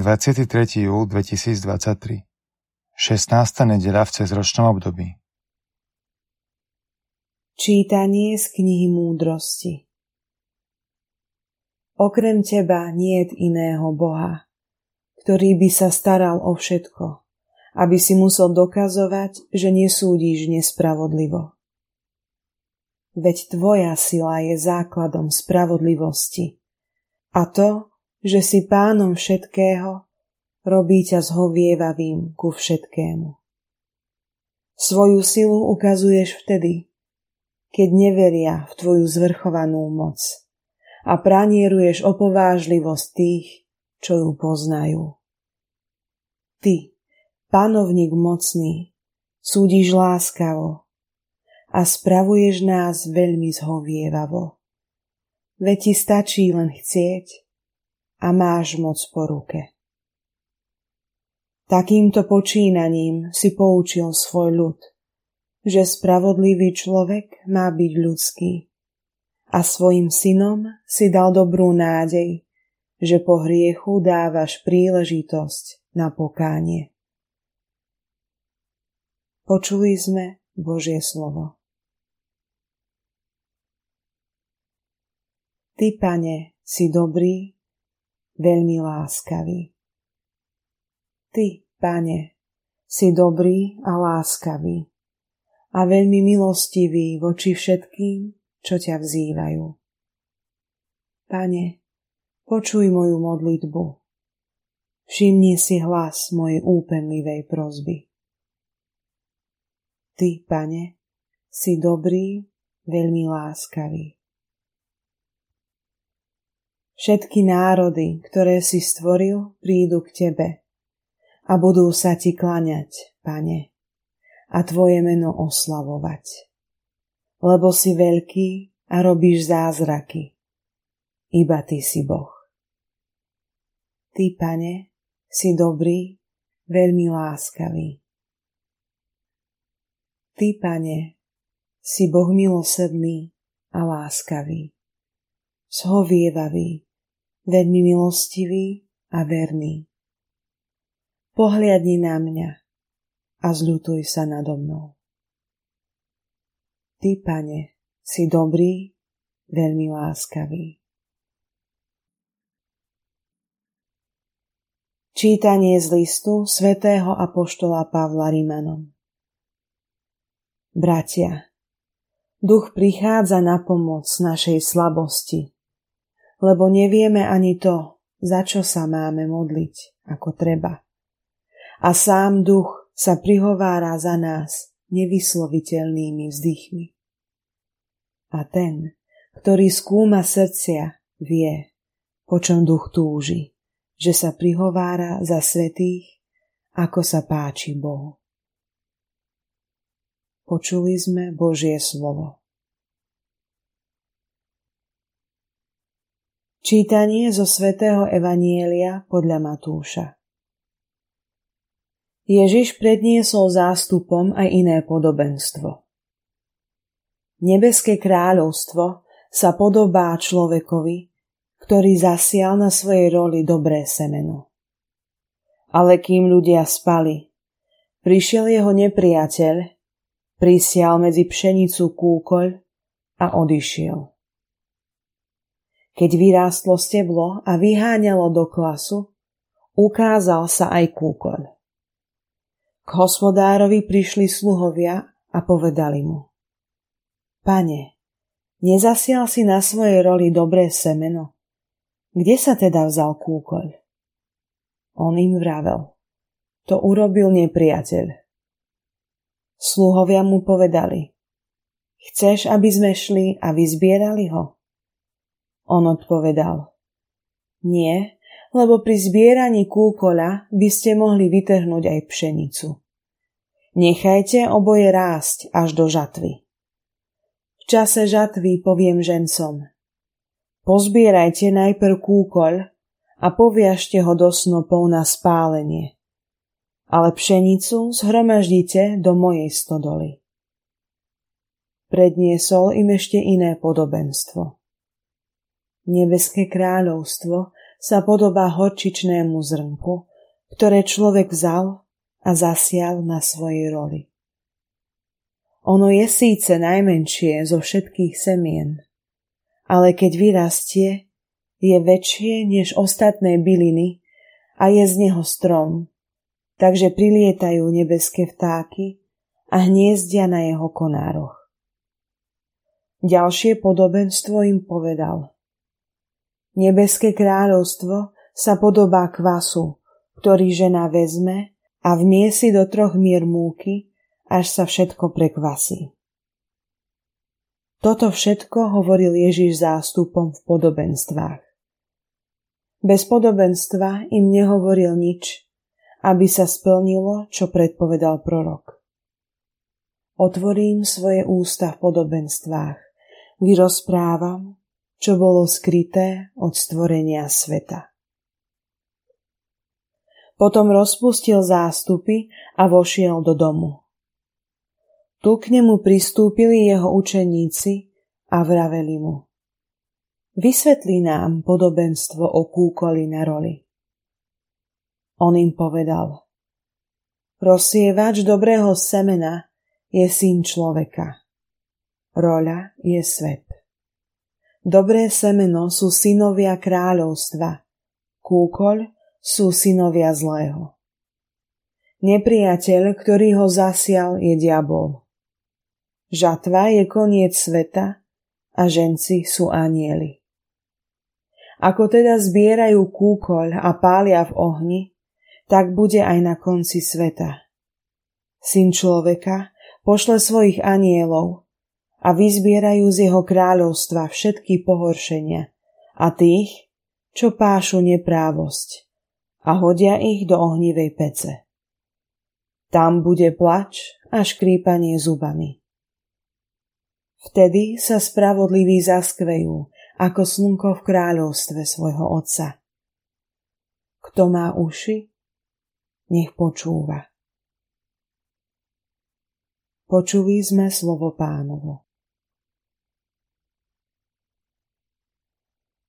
23. júl 2023 16. nedeľa v cezročnom období Čítanie z knihy múdrosti Okrem teba niet iného Boha, ktorý by sa staral o všetko, aby si musel dokazovať, že nesúdiš nespravodlivo. Veď tvoja sila je základom spravodlivosti a to, že si pánom všetkého, robí ťa zhovievavým ku všetkému. Svoju silu ukazuješ vtedy, keď neveria v tvoju zvrchovanú moc a pranieruješ opovážlivosť tých, čo ju poznajú. Ty, panovník mocný, súdiš láskavo a spravuješ nás veľmi zhovievavo. Veď ti stačí len chcieť a máš moc po ruke. Takýmto počínaním si poučil svoj ľud, že spravodlivý človek má byť ľudský a svojim synom si dal dobrú nádej, že po hriechu dávaš príležitosť na pokánie. Počuli sme Božie slovo. Ty, pane, si dobrý veľmi láskavý. Ty, pane, si dobrý a láskavý a veľmi milostivý voči všetkým, čo ťa vzývajú. Pane, počuj moju modlitbu. Všimni si hlas mojej úpenlivej prozby. Ty, pane, si dobrý, veľmi láskavý. Všetky národy, ktoré si stvoril, prídu k tebe a budú sa ti klaňať, pane, a tvoje meno oslavovať. Lebo si veľký a robíš zázraky. Iba ty si Boh. Ty, pane, si dobrý, veľmi láskavý. Ty, pane, si Boh milosrdný a láskavý, zhovievavý, veľmi milostivý a verný. Pohliadni na mňa a zľutuj sa nado mnou. Ty, pane, si dobrý, veľmi láskavý. Čítanie z listu svätého Apoštola Pavla Rimanom Bratia, duch prichádza na pomoc našej slabosti, lebo nevieme ani to, za čo sa máme modliť, ako treba. A sám duch sa prihovára za nás nevysloviteľnými vzdychmi. A ten, ktorý skúma srdcia, vie, po čom duch túži, že sa prihovára za svetých, ako sa páči Bohu. Počuli sme Božie slovo. Čítanie zo svätého Evanielia podľa Matúša Ježiš predniesol zástupom aj iné podobenstvo. Nebeské kráľovstvo sa podobá človekovi, ktorý zasial na svojej roli dobré semeno. Ale kým ľudia spali, prišiel jeho nepriateľ, prisial medzi pšenicu kúkoľ a odišiel. Keď vyrástlo steblo a vyháňalo do klasu, ukázal sa aj kúkoľ. K hospodárovi prišli sluhovia a povedali mu. Pane, nezasial si na svojej roli dobré semeno? Kde sa teda vzal kúkoľ? On im vravel. To urobil nepriateľ. Sluhovia mu povedali. Chceš, aby sme šli a vyzbierali ho? On odpovedal. Nie, lebo pri zbieraní kúkoľa by ste mohli vytrhnúť aj pšenicu. Nechajte oboje rásť až do žatvy. V čase žatvy poviem žencom. Pozbierajte najprv kúkoľ a poviažte ho do snopov na spálenie. Ale pšenicu zhromaždite do mojej stodoly. Predniesol im ešte iné podobenstvo. Nebeské kráľovstvo sa podobá horčičnému zrnku, ktoré človek vzal a zasial na svojej roli. Ono je síce najmenšie zo všetkých semien, ale keď vyrastie, je väčšie než ostatné byliny a je z neho strom, takže prilietajú nebeské vtáky a hniezdia na jeho konároch. Ďalšie podobenstvo im povedal. Nebeské kráľovstvo sa podobá kvasu, ktorý žena vezme a vmiesi do troch mier múky až sa všetko prekvasí. Toto všetko hovoril Ježiš zástupom v podobenstvách. Bez podobenstva im nehovoril nič, aby sa splnilo, čo predpovedal prorok. Otvorím svoje ústa v podobenstvách, vyrozprávam, čo bolo skryté od stvorenia sveta. Potom rozpustil zástupy a vošiel do domu. Tu k nemu pristúpili jeho učeníci a vraveli mu. Vysvetlí nám podobenstvo o kúkoli na roli. On im povedal. Prosievač dobrého semena je syn človeka. Roľa je svet. Dobré semeno sú synovia kráľovstva. Kúkoľ sú synovia zlého. Nepriateľ, ktorý ho zasial, je diabol. Žatva je koniec sveta a ženci sú anieli. Ako teda zbierajú kúkoľ a pália v ohni, tak bude aj na konci sveta. Syn človeka pošle svojich anielov a vyzbierajú z jeho kráľovstva všetky pohoršenia a tých, čo pášu neprávosť a hodia ich do ohnivej pece. Tam bude plač a škrípanie zubami. Vtedy sa spravodliví zaskvejú, ako slnko v kráľovstve svojho otca. Kto má uši, nech počúva. Počuli sme slovo pánovo.